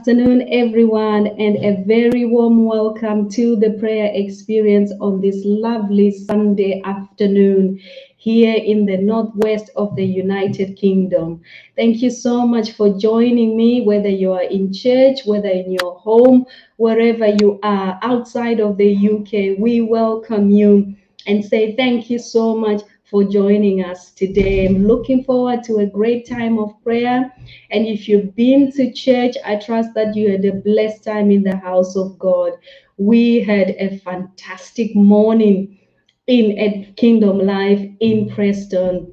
Afternoon, everyone, and a very warm welcome to the prayer experience on this lovely Sunday afternoon here in the northwest of the United Kingdom. Thank you so much for joining me, whether you are in church, whether in your home, wherever you are outside of the UK. We welcome you and say thank you so much for joining us today. I'm looking forward to a great time of prayer. And if you've been to church, I trust that you had a blessed time in the house of God. We had a fantastic morning in a Kingdom Life in Preston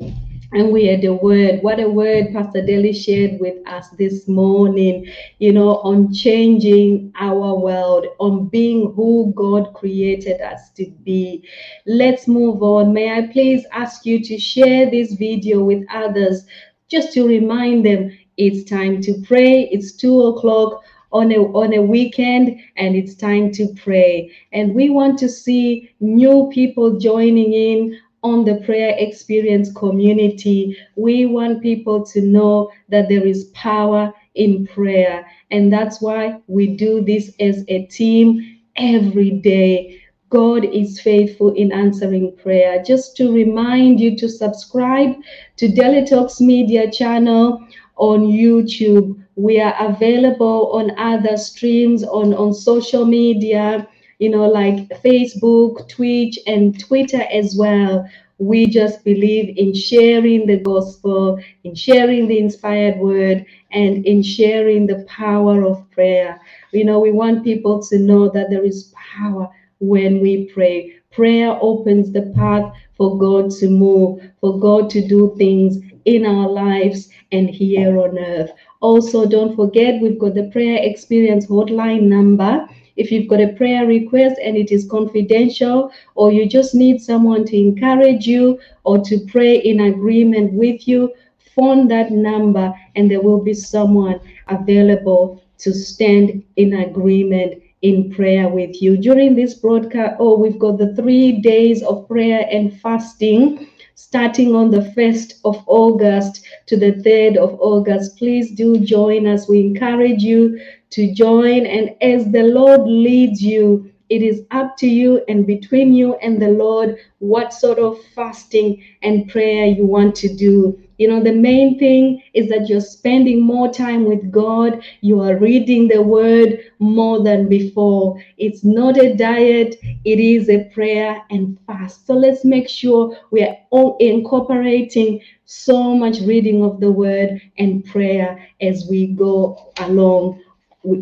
and we had a word. What a word Pastor Deli shared with us this morning, you know, on changing our world, on being who God created us to be. Let's move on. May I please ask you to share this video with others just to remind them it's time to pray. It's two o'clock on a on a weekend and it's time to pray and we want to see new people joining in on the prayer experience community. We want people to know that there is power in prayer. And that's why we do this as a team every day. God is faithful in answering prayer. Just to remind you to subscribe to Talks Media channel on YouTube. We are available on other streams on, on social media you know, like Facebook, Twitch, and Twitter as well. We just believe in sharing the gospel, in sharing the inspired word, and in sharing the power of prayer. You know, we want people to know that there is power when we pray. Prayer opens the path for God to move, for God to do things in our lives and here on earth. Also, don't forget, we've got the prayer experience hotline number if you've got a prayer request and it is confidential, or you just need someone to encourage you or to pray in agreement with you, phone that number and there will be someone available to stand in agreement in prayer with you. During this broadcast, oh, we've got the three days of prayer and fasting starting on the 1st of August to the 3rd of August. Please do join us. We encourage you to join. And as the Lord leads you, it is up to you and between you and the Lord what sort of fasting and prayer you want to do. You know, the main thing is that you're spending more time with God. You are reading the word more than before. It's not a diet, it is a prayer and fast. So let's make sure we are all incorporating so much reading of the word and prayer as we go along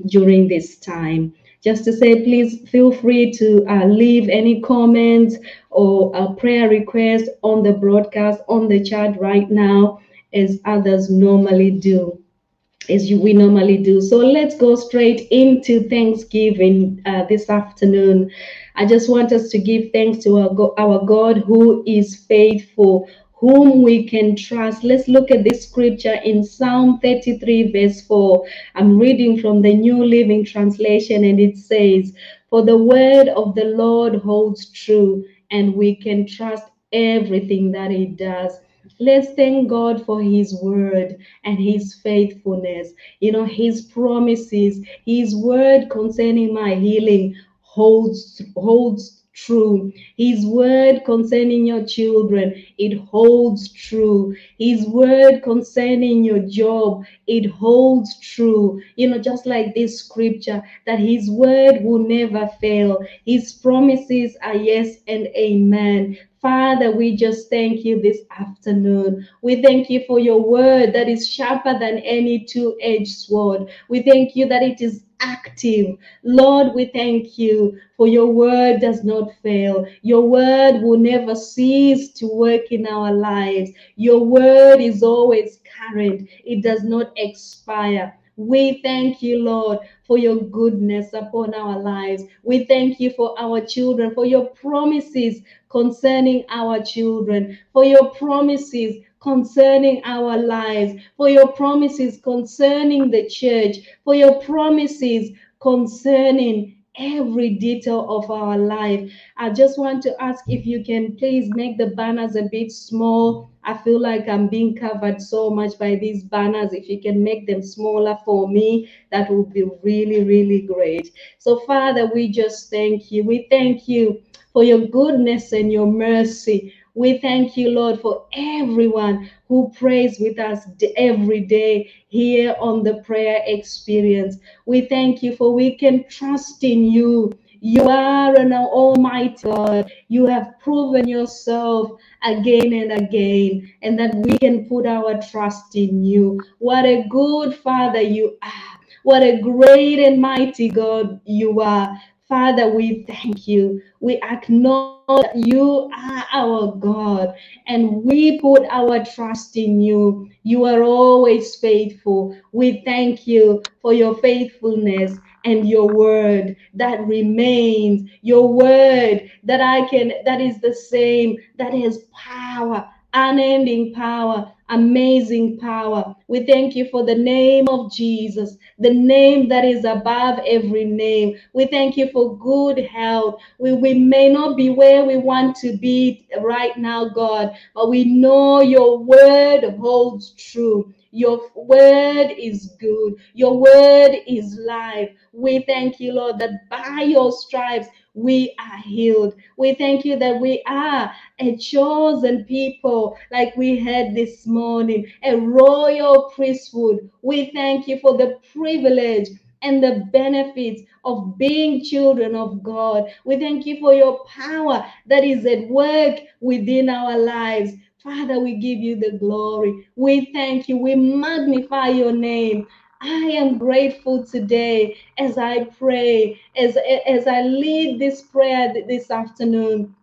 during this time. Just to say, please feel free to uh, leave any comments or a prayer request on the broadcast, on the chat right now, as others normally do as you, we normally do. So let's go straight into Thanksgiving uh, this afternoon. I just want us to give thanks to our, our God who is faithful, whom we can trust. Let's look at this scripture in Psalm 33, verse 4. I'm reading from the New Living Translation, and it says, For the word of the Lord holds true, and we can trust everything that he does. Let's thank God for His word and His faithfulness. You know, His promises, His word concerning my healing holds holds true. His word concerning your children, it holds true. His word concerning your job, it holds true. You know, just like this scripture, that his word will never fail. His promises are yes and amen. Father, we just thank you this afternoon. We thank you for your word that is sharper than any two edged sword. We thank you that it is active. Lord, we thank you for your word does not fail. Your word will never cease to work in our lives. Your word is always current, it does not expire. We thank you, Lord, for your goodness upon our lives. We thank you for our children, for your promises concerning our children, for your promises concerning our lives, for your promises concerning the church, for your promises concerning every detail of our life. I just want to ask if you can please make the banners a bit small. I feel like I'm being covered so much by these banners. If you can make them smaller for me, that would be really, really great. So, Father, we just thank you. We thank you for your goodness and your mercy. We thank you, Lord, for everyone who prays with us every day here on the prayer experience. We thank you for we can trust in you. You are an almighty God. You have proven yourself again and again, and that we can put our trust in you. What a good Father you are. What a great and mighty God you are. Father, we thank you. We acknowledge you are our God and we put our trust in you. You are always faithful. We thank you for your faithfulness and your word that remains, your word that I can, that is the same, that has power, unending power, amazing power. We thank you for the name of Jesus, the name that is above every name. We thank you for good health. We, we may not be where we want to be right now, God, but we know your word holds true. Your word is good. Your word is life. We thank you, Lord, that by your stripes we are healed. We thank you that we are a chosen people, like we had this morning, a royal priesthood. We thank you for the privilege and the benefits of being children of God. We thank you for your power that is at work within our lives. Father, we give you the glory. We thank you. We magnify your name. I am grateful today as I pray, as, as I lead this prayer this afternoon.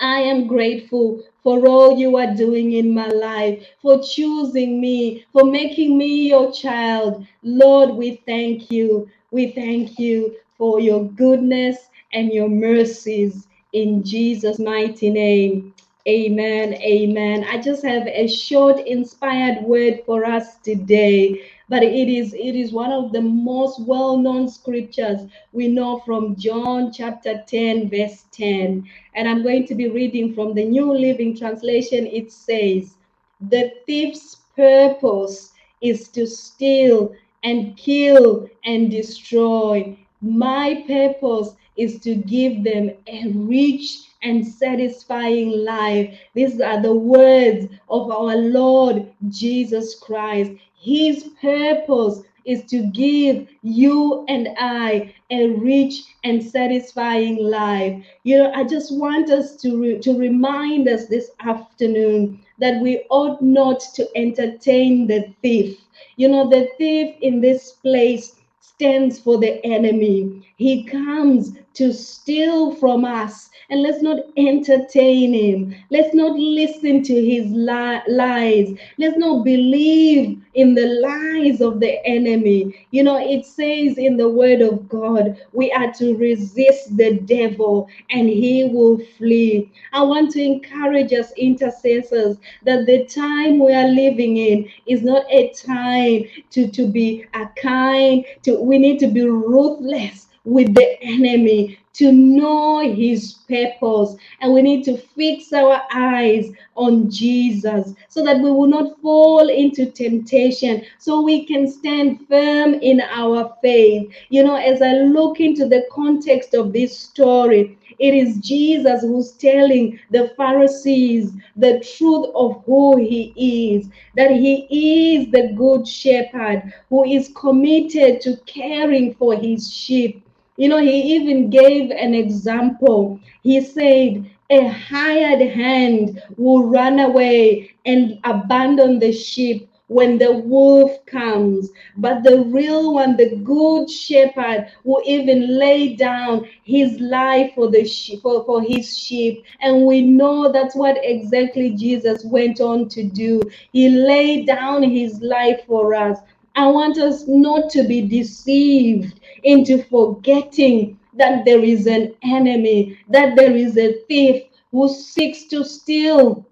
I am grateful for all you are doing in my life, for choosing me, for making me your child. Lord, we thank you. We thank you for your goodness and your mercies in Jesus' mighty name. Amen. Amen. I just have a short inspired word for us today, but it is it is one of the most well-known scriptures we know from John chapter 10 verse 10. And I'm going to be reading from the New Living Translation. It says, "The thief's purpose is to steal and kill and destroy. My purpose is to give them a rich and satisfying life. These are the words of our Lord Jesus Christ. His purpose is to give you and I a rich and satisfying life. You know, I just want us to, re- to remind us this afternoon that we ought not to entertain the thief. You know, the thief in this place stands for the enemy. He comes to steal from us. And let's not entertain him. Let's not listen to his li- lies. Let's not believe in the lies of the enemy. You know, it says in the word of God, we are to resist the devil and he will flee. I want to encourage us, intercessors, that the time we are living in is not a time to, to be a kind, to we need to be ruthless with the enemy to know his purpose. And we need to fix our eyes on Jesus so that we will not fall into temptation, so we can stand firm in our faith. You know, as I look into the context of this story, it is Jesus who's telling the Pharisees the truth of who he is, that he is the good shepherd who is committed to caring for his sheep. You know, he even gave an example. He said, a hired hand will run away and abandon the sheep when the wolf comes. But the real one, the good shepherd, will even lay down his life for the sheep, for, for his sheep. And we know that's what exactly Jesus went on to do. He laid down his life for us. I want us not to be deceived into forgetting that there is an enemy, that there is a thief who seeks to steal,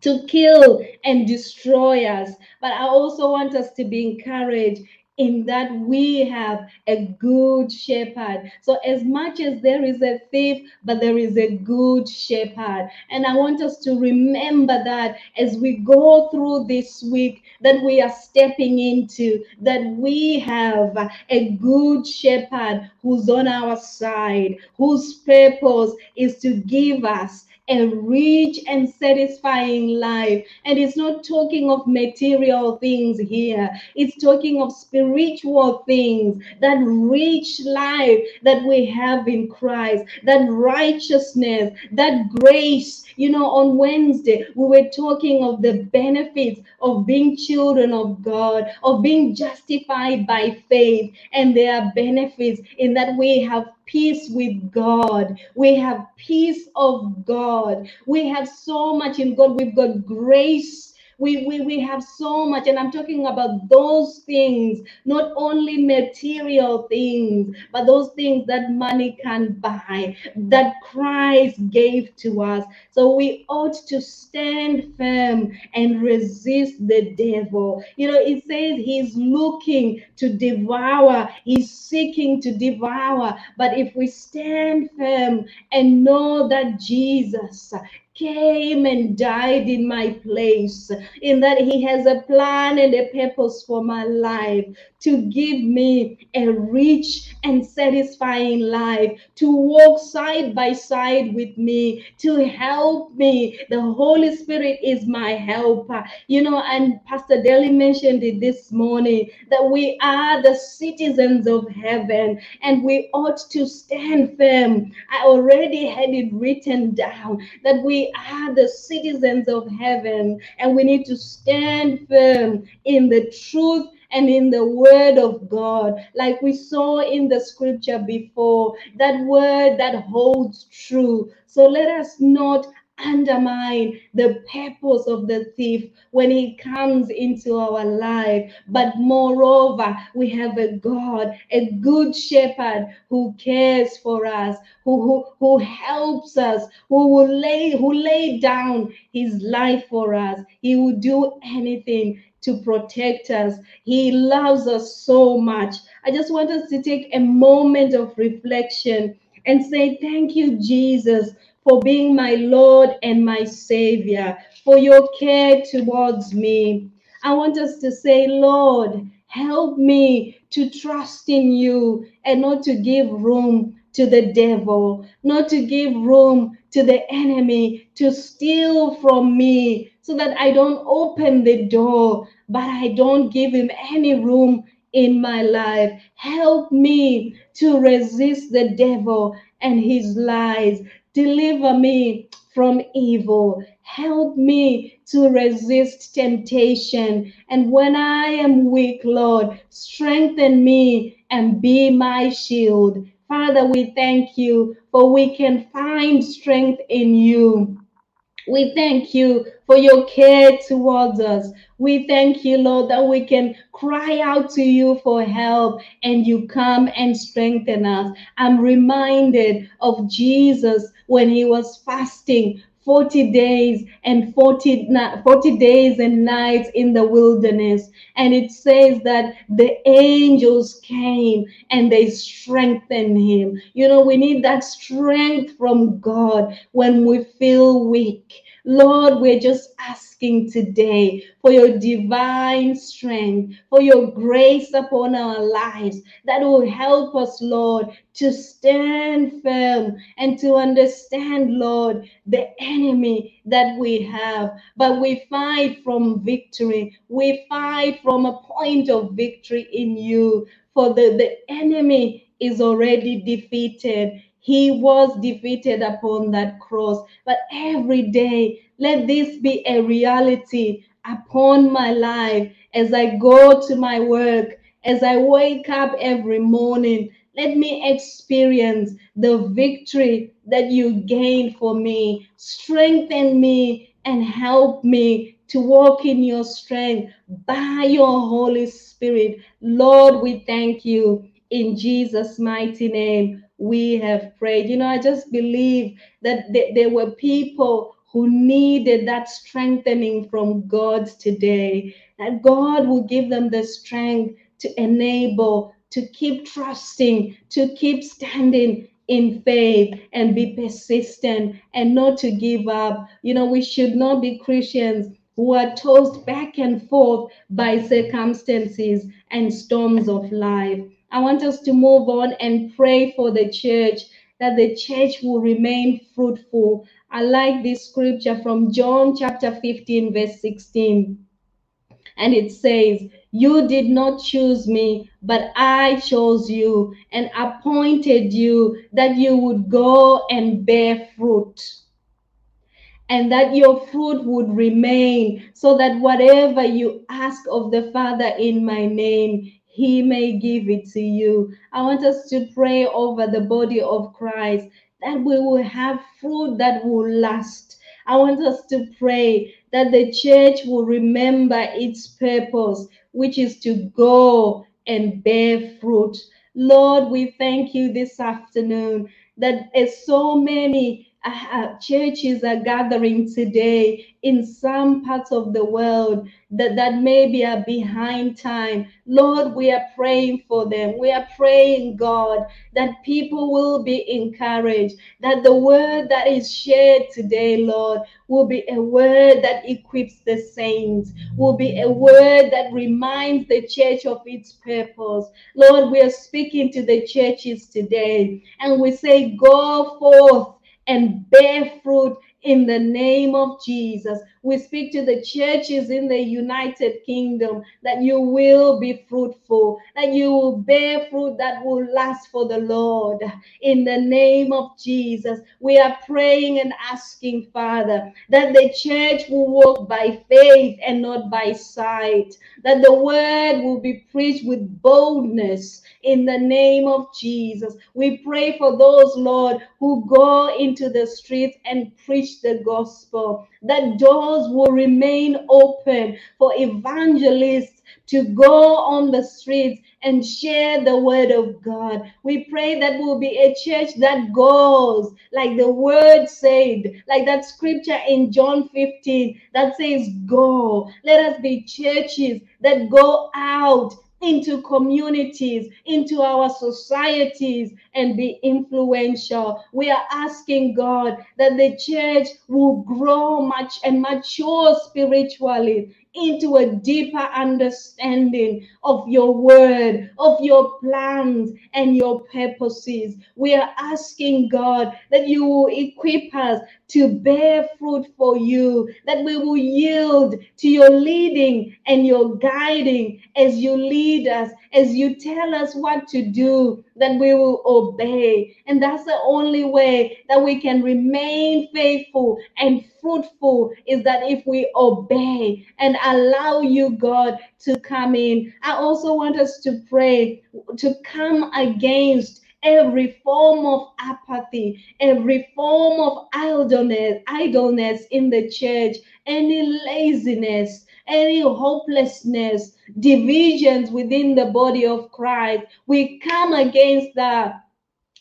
to kill, and destroy us. But I also want us to be encouraged in that we have a good shepherd. So, as much as there is a thief, but there is a good shepherd. And I want us to remember that as we go through this week that we are stepping into, that we have a good shepherd who's on our side, whose purpose is to give us a rich and satisfying life. And it's not talking of material things here, it's talking of spiritual things, that rich life that we have in Christ, that righteousness, that grace. You know, on Wednesday, we were talking of the benefits of being children of God, of being justified by faith. And there are benefits in that we have peace with God. We have peace of God. We have so much in God. We've got grace we, we, we have so much, and I'm talking about those things, not only material things, but those things that money can buy, that Christ gave to us. So we ought to stand firm and resist the devil. You know, it says he's looking to devour, he's seeking to devour. But if we stand firm and know that Jesus came and died in my place, in that He has a plan and a purpose for my life to give me a rich and satisfying life, to walk side by side with me, to help me. The Holy Spirit is my helper. You know, and Pastor Deli mentioned it this morning that we are the citizens of heaven and we ought to stand firm. I already had it written down that we are the citizens of heaven and we need to stand firm in the truth and in the word of God, like we saw in the scripture before, that word that holds true. So let us not undermine the purpose of the thief when he comes into our life. But moreover, we have a God, a good shepherd who cares for us, who, who, who helps us, who will lay, who laid down his life for us. He will do anything to protect us. He loves us so much. I just want us to take a moment of reflection and say, Thank you, Jesus, for being my Lord and my Savior, for your care towards me. I want us to say, Lord, help me to trust in you and not to give room to the devil, not to give room to the enemy to steal from me so that I don't open the door, but I don't give him any room in my life. Help me to resist the devil and his lies. Deliver me from evil. Help me to resist temptation. And when I am weak, Lord, strengthen me and be my shield. Father, we thank you for we can find strength in you. We thank you for your care towards us. We thank you, Lord, that we can cry out to you for help and you come and strengthen us. I'm reminded of Jesus when he was fasting 40 days and 40, 40 days and nights in the wilderness. And it says that the angels came and they strengthened him. You know, we need that strength from God when we feel weak. Lord, we're just asking today for your divine strength, for your grace upon our lives that will help us, Lord, to stand firm and to understand, Lord, the enemy that we have. But we fight from victory. We fight from a point of victory in you. For the, the enemy is already defeated. He was defeated upon that cross. But every day, let this be a reality upon my life as I go to my work, as I wake up every morning. Let me experience the victory that you gain for me. Strengthen me and help me to walk in your strength by your Holy Spirit. Lord, we thank you in Jesus' mighty name. We have prayed. You know, I just believe that th- there were people who needed that strengthening from God today. That God will give them the strength to enable, to keep trusting, to keep standing in faith and be persistent and not to give up. You know, we should not be Christians who are tossed back and forth by circumstances and storms of life. I want us to move on and pray for the church that the church will remain fruitful. I like this scripture from John chapter 15, verse 16. And it says, You did not choose me, but I chose you and appointed you that you would go and bear fruit. And that your fruit would remain, so that whatever you ask of the Father in my name, he may give it to you. I want us to pray over the body of Christ that we will have fruit that will last. I want us to pray that the church will remember its purpose, which is to go and bear fruit. Lord, we thank you this afternoon that as so many uh, churches are gathering today in some parts of the world that, that maybe are behind time. Lord, we are praying for them. We are praying, God, that people will be encouraged, that the word that is shared today, Lord, will be a word that equips the saints, will be a word that reminds the church of its purpose. Lord, we are speaking to the churches today, and we say, Go forth and bear fruit in the name of Jesus. We speak to the churches in the United Kingdom that you will be fruitful, that you will bear fruit that will last for the Lord. In the name of Jesus, we are praying and asking, Father, that the church will walk by faith and not by sight, that the word will be preached with boldness in the name of Jesus. We pray for those, Lord, who go into the streets and preach the gospel, that doors will remain open for evangelists to go on the streets and share the word of God. We pray that we'll be a church that goes, like the word said, like that scripture in John 15 that says, Go. Let us be churches that go out into communities, into our societies, and be influential. We are asking God that the church will grow much and mature spiritually into a deeper understanding of your word, of your plans and your purposes. We are asking God that you will equip us to bear fruit for you, that we will yield to your leading and your guiding as you lead us, as you tell us what to do, that we will obey. And that's the only way that we can remain faithful and fruitful is that if we obey and allow you, God, to come in. I also want us to pray to come against every form of apathy, every form of idleness, idleness in the church, any laziness, any hopelessness, divisions within the body of Christ. We come against that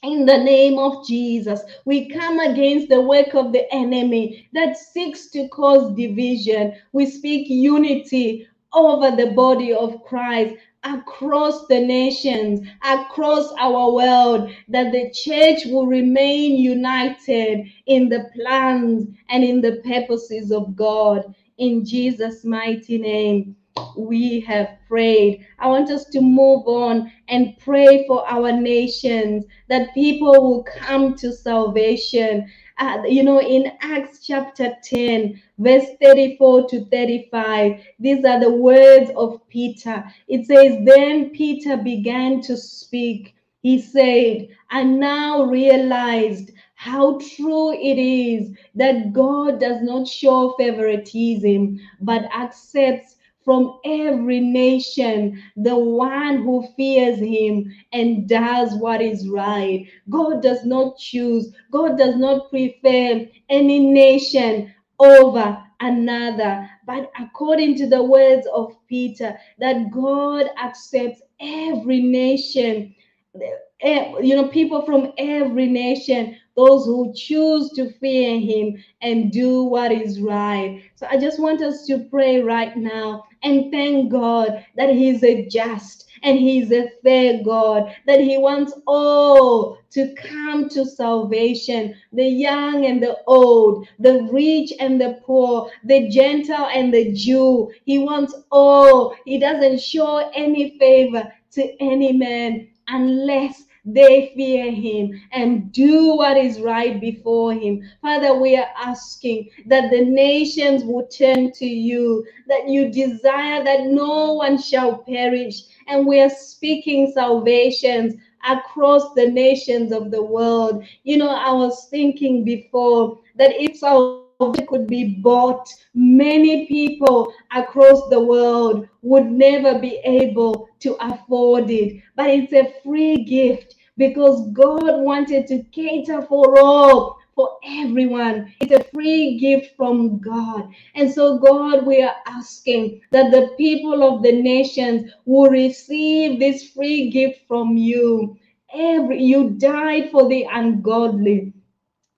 in the name of Jesus, we come against the work of the enemy that seeks to cause division. We speak unity over the body of Christ across the nations, across our world, that the church will remain united in the plans and in the purposes of God. In Jesus' mighty name we have prayed. I want us to move on and pray for our nations that people will come to salvation. Uh, you know, in Acts chapter 10, verse 34 to 35, these are the words of Peter. It says, Then Peter began to speak. He said, I now realized how true it is that God does not show favoritism, but accepts from every nation, the one who fears him and does what is right. God does not choose, God does not prefer any nation over another. But according to the words of Peter, that God accepts every nation eh, you know, people from every nation those who choose to fear him and do what is right. So I just want us to pray right now and thank God that he is a just and He's a fair God, that He wants all to come to salvation the young and the old, the rich and the poor, the Gentile and the Jew. He wants all. He doesn't show any favor to any man unless they fear him and do what is right before him. Father, we are asking that the nations will turn to you, that you desire that no one shall perish. And we are speaking salvations across the nations of the world. You know, I was thinking before that if salvation could be bought, many people across the world would never be able to afford it. But it's a free gift because God wanted to cater for all, for everyone. It's a free gift from God. And so, God, we are asking that the people of the nations will receive this free gift from you. Every you died for the ungodly.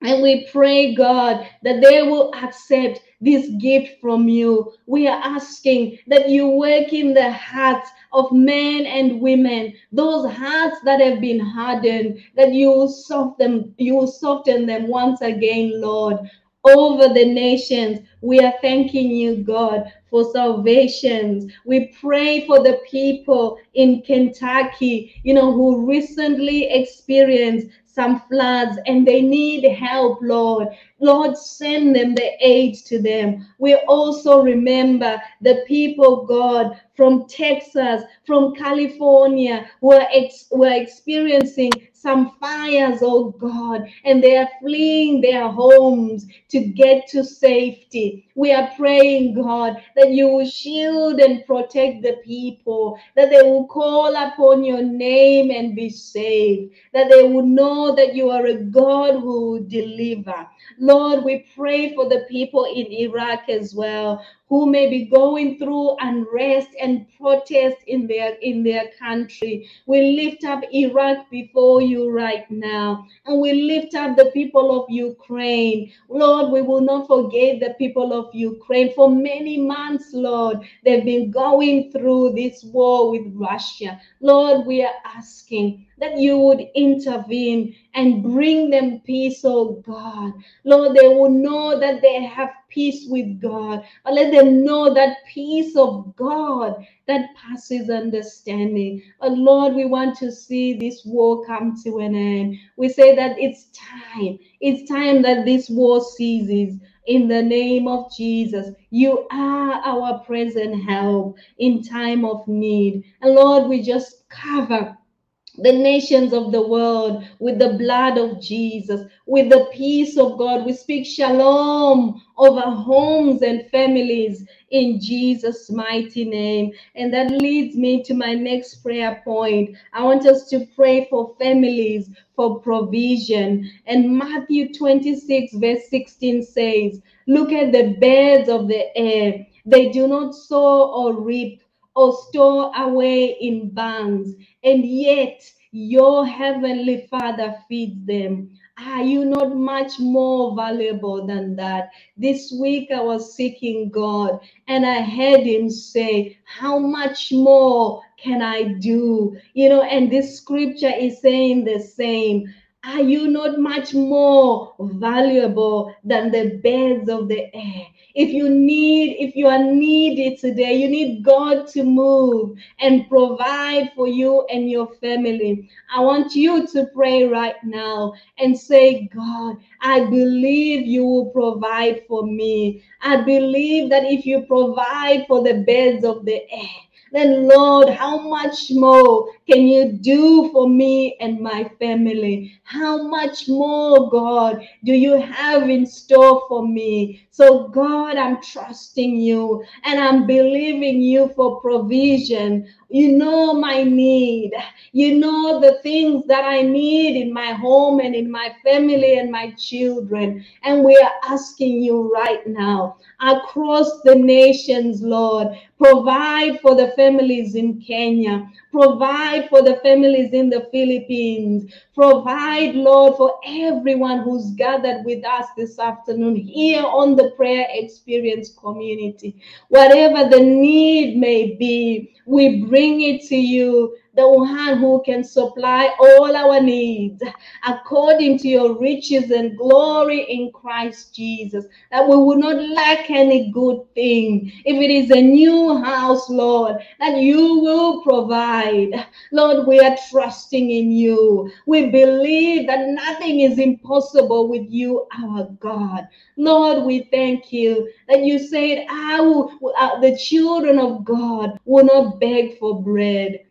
And we pray, God, that they will accept this gift from you. We are asking that you work in the hearts of men and women, those hearts that have been hardened, that you will soften, you will soften them once again, Lord. Over the nations, we are thanking you, God, for salvations. We pray for the people in Kentucky, you know, who recently experienced some floods and they need help, Lord. Lord, send them the aid to them. We also remember the people, God, from Texas, from California, who are, ex- who are experiencing some fires, oh God, and they are fleeing their homes to get to safety. We are praying, God, that you will shield and protect the people, that they will call upon your name and be saved, that they will know that you are a God who will deliver. Lord, we pray for the people in Iraq as well who may be going through unrest and protest in their in their country. We lift up Iraq before you right now, and we lift up the people of Ukraine. Lord, we will not forget the people of Ukraine. For many months, Lord, they've been going through this war with Russia. Lord, we are asking that you would intervene and bring them peace, oh God. Lord, they will know that they have peace with God. But let them know that peace of God that passes understanding. But Lord, we want to see this war come to an end. We say that it's time. It's time that this war ceases. In the name of Jesus, you are our present help in time of need. And Lord, we just cover the nations of the world with the blood of Jesus, with the peace of God. We speak shalom over homes and families in Jesus' mighty name. And that leads me to my next prayer point. I want us to pray for families for provision. And Matthew 26, verse 16 says, Look at the birds of the air. They do not sow or reap or store away in barns, and yet your heavenly Father feeds them. Are you not much more valuable than that? This week I was seeking God and I heard Him say, How much more can I do? You know, and this scripture is saying the same. Are you not much more valuable than the birds of the air? If you need, if you are needy today, you need God to move and provide for you and your family. I want you to pray right now and say, God, I believe you will provide for me. I believe that if you provide for the birds of the air, then Lord, how much more can you do for me and my family? How much more, God, do you have in store for me? So, God, I'm trusting you and I'm believing you for provision. You know my need. You know the things that I need in my home and in my family and my children. And we are asking you right now across the nations, Lord, provide for the families in Kenya. Provide for the families in the Philippines. Provide, Lord, for everyone who's gathered with us this afternoon here on the prayer experience community. Whatever the need may be, we bring it to you the one who can supply all our needs according to your riches and glory in Christ Jesus, that we will not lack any good thing. If it is a new house, Lord, that you will provide. Lord, we are trusting in you. We believe that nothing is impossible with you, our God. Lord, we thank you that you said, I will, uh, the children of God will not beg for bread.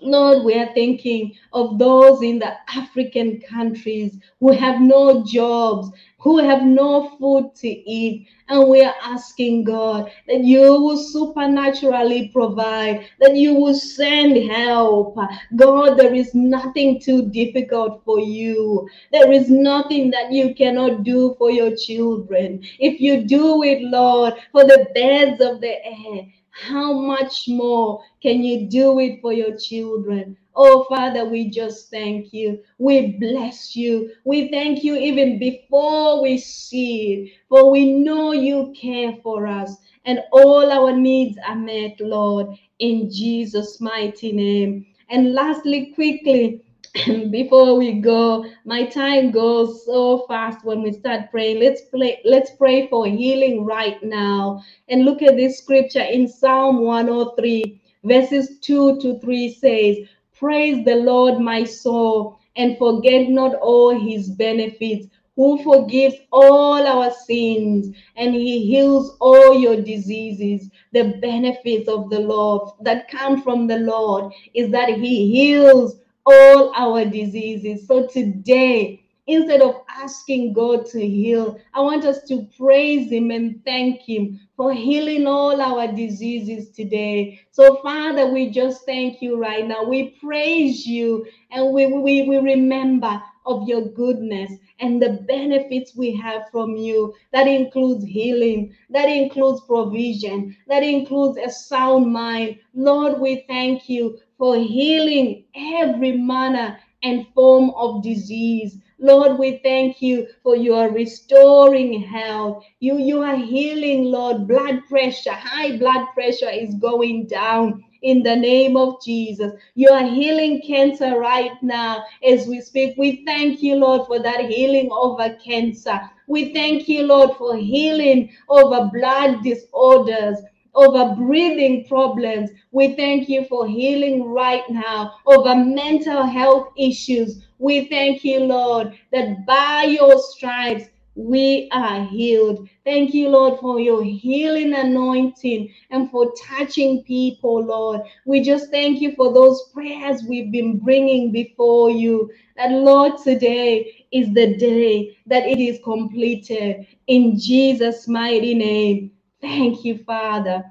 Lord, we are thinking of those in the African countries who have no jobs, who have no food to eat. And we are asking God that you will supernaturally provide, that you will send help. God, there is nothing too difficult for you. There is nothing that you cannot do for your children. If you do it, Lord, for the birds of the air, how much more can you do it for your children? Oh, Father, we just thank you. We bless you. We thank you even before we see it, for we know you care for us and all our needs are met, Lord, in Jesus' mighty name. And lastly, quickly, before we go my time goes so fast when we start praying let's play let's pray for healing right now and look at this scripture in psalm 103 verses 2 to 3 says praise the lord my soul and forget not all his benefits who forgives all our sins and he heals all your diseases. The benefits of the Lord that come from the Lord is that he heals all our diseases. So today, instead of asking God to heal, I want us to praise Him and thank Him for healing all our diseases today. So, Father, we just thank you right now. We praise you and we, we, we remember of your goodness and the benefits we have from you. That includes healing, that includes provision, that includes a sound mind. Lord, we thank you for healing every manner and form of disease. Lord, we thank you for your restoring health. You, you are healing, Lord. Blood pressure, high blood pressure is going down in the name of Jesus. You are healing cancer right now as we speak. We thank you, Lord, for that healing over cancer. We thank you, Lord, for healing over blood disorders over breathing problems. We thank you for healing right now over mental health issues. We thank you, Lord, that by your stripes we are healed. Thank you, Lord, for your healing anointing and for touching people, Lord. We just thank you for those prayers we've been bringing before you. That, Lord, today is the day that it is completed. In Jesus' mighty name. Thank you, Father.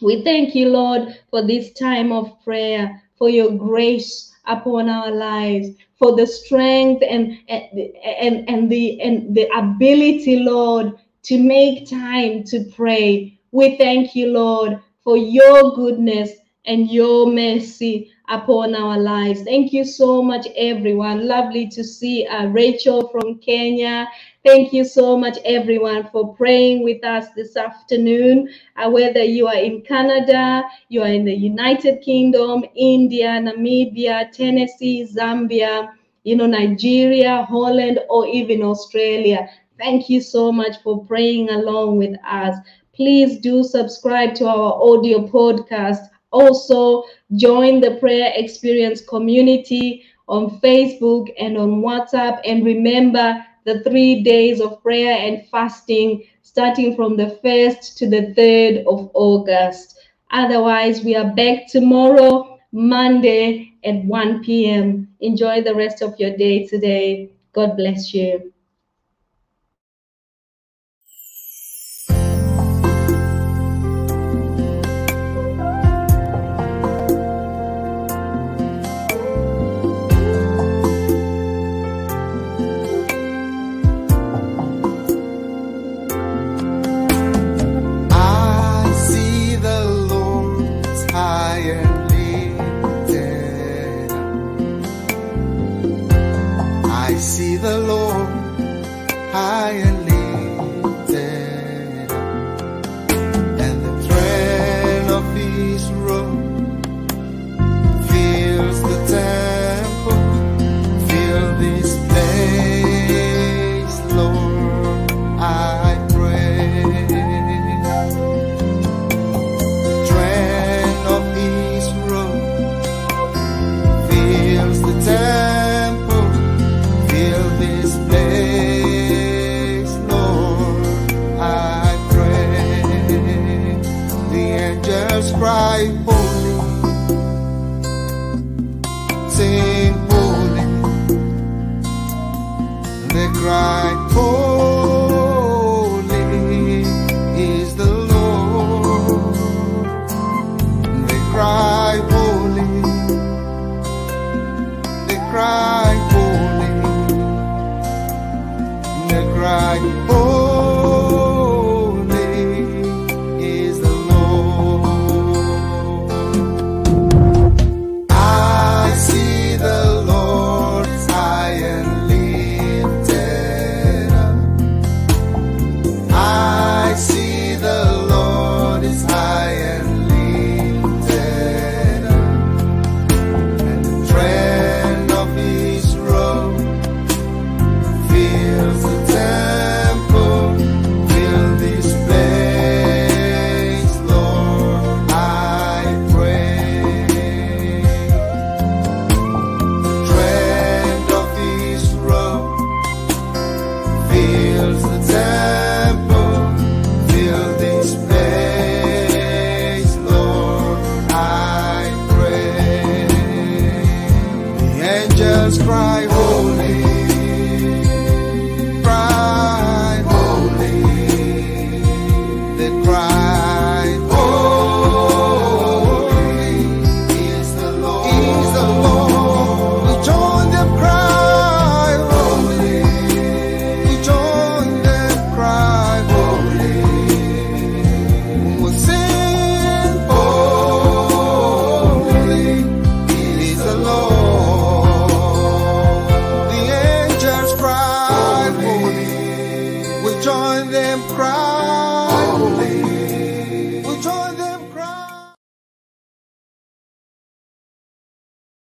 We thank you, Lord, for this time of prayer, for your grace upon our lives, for the strength and, and, and, the, and the ability, Lord, to make time to pray. We thank you, Lord, for your goodness and your mercy upon our lives. Thank you so much, everyone. Lovely to see uh, Rachel from Kenya. Thank you so much, everyone, for praying with us this afternoon. Uh, whether you are in Canada, you are in the United Kingdom, India, Namibia, Tennessee, Zambia, you know, Nigeria, Holland, or even Australia. Thank you so much for praying along with us. Please do subscribe to our audio podcast also, join the prayer experience community on Facebook and on WhatsApp. And remember the three days of prayer and fasting starting from the 1st to the 3rd of August. Otherwise, we are back tomorrow, Monday at 1 p.m. Enjoy the rest of your day today. God bless you.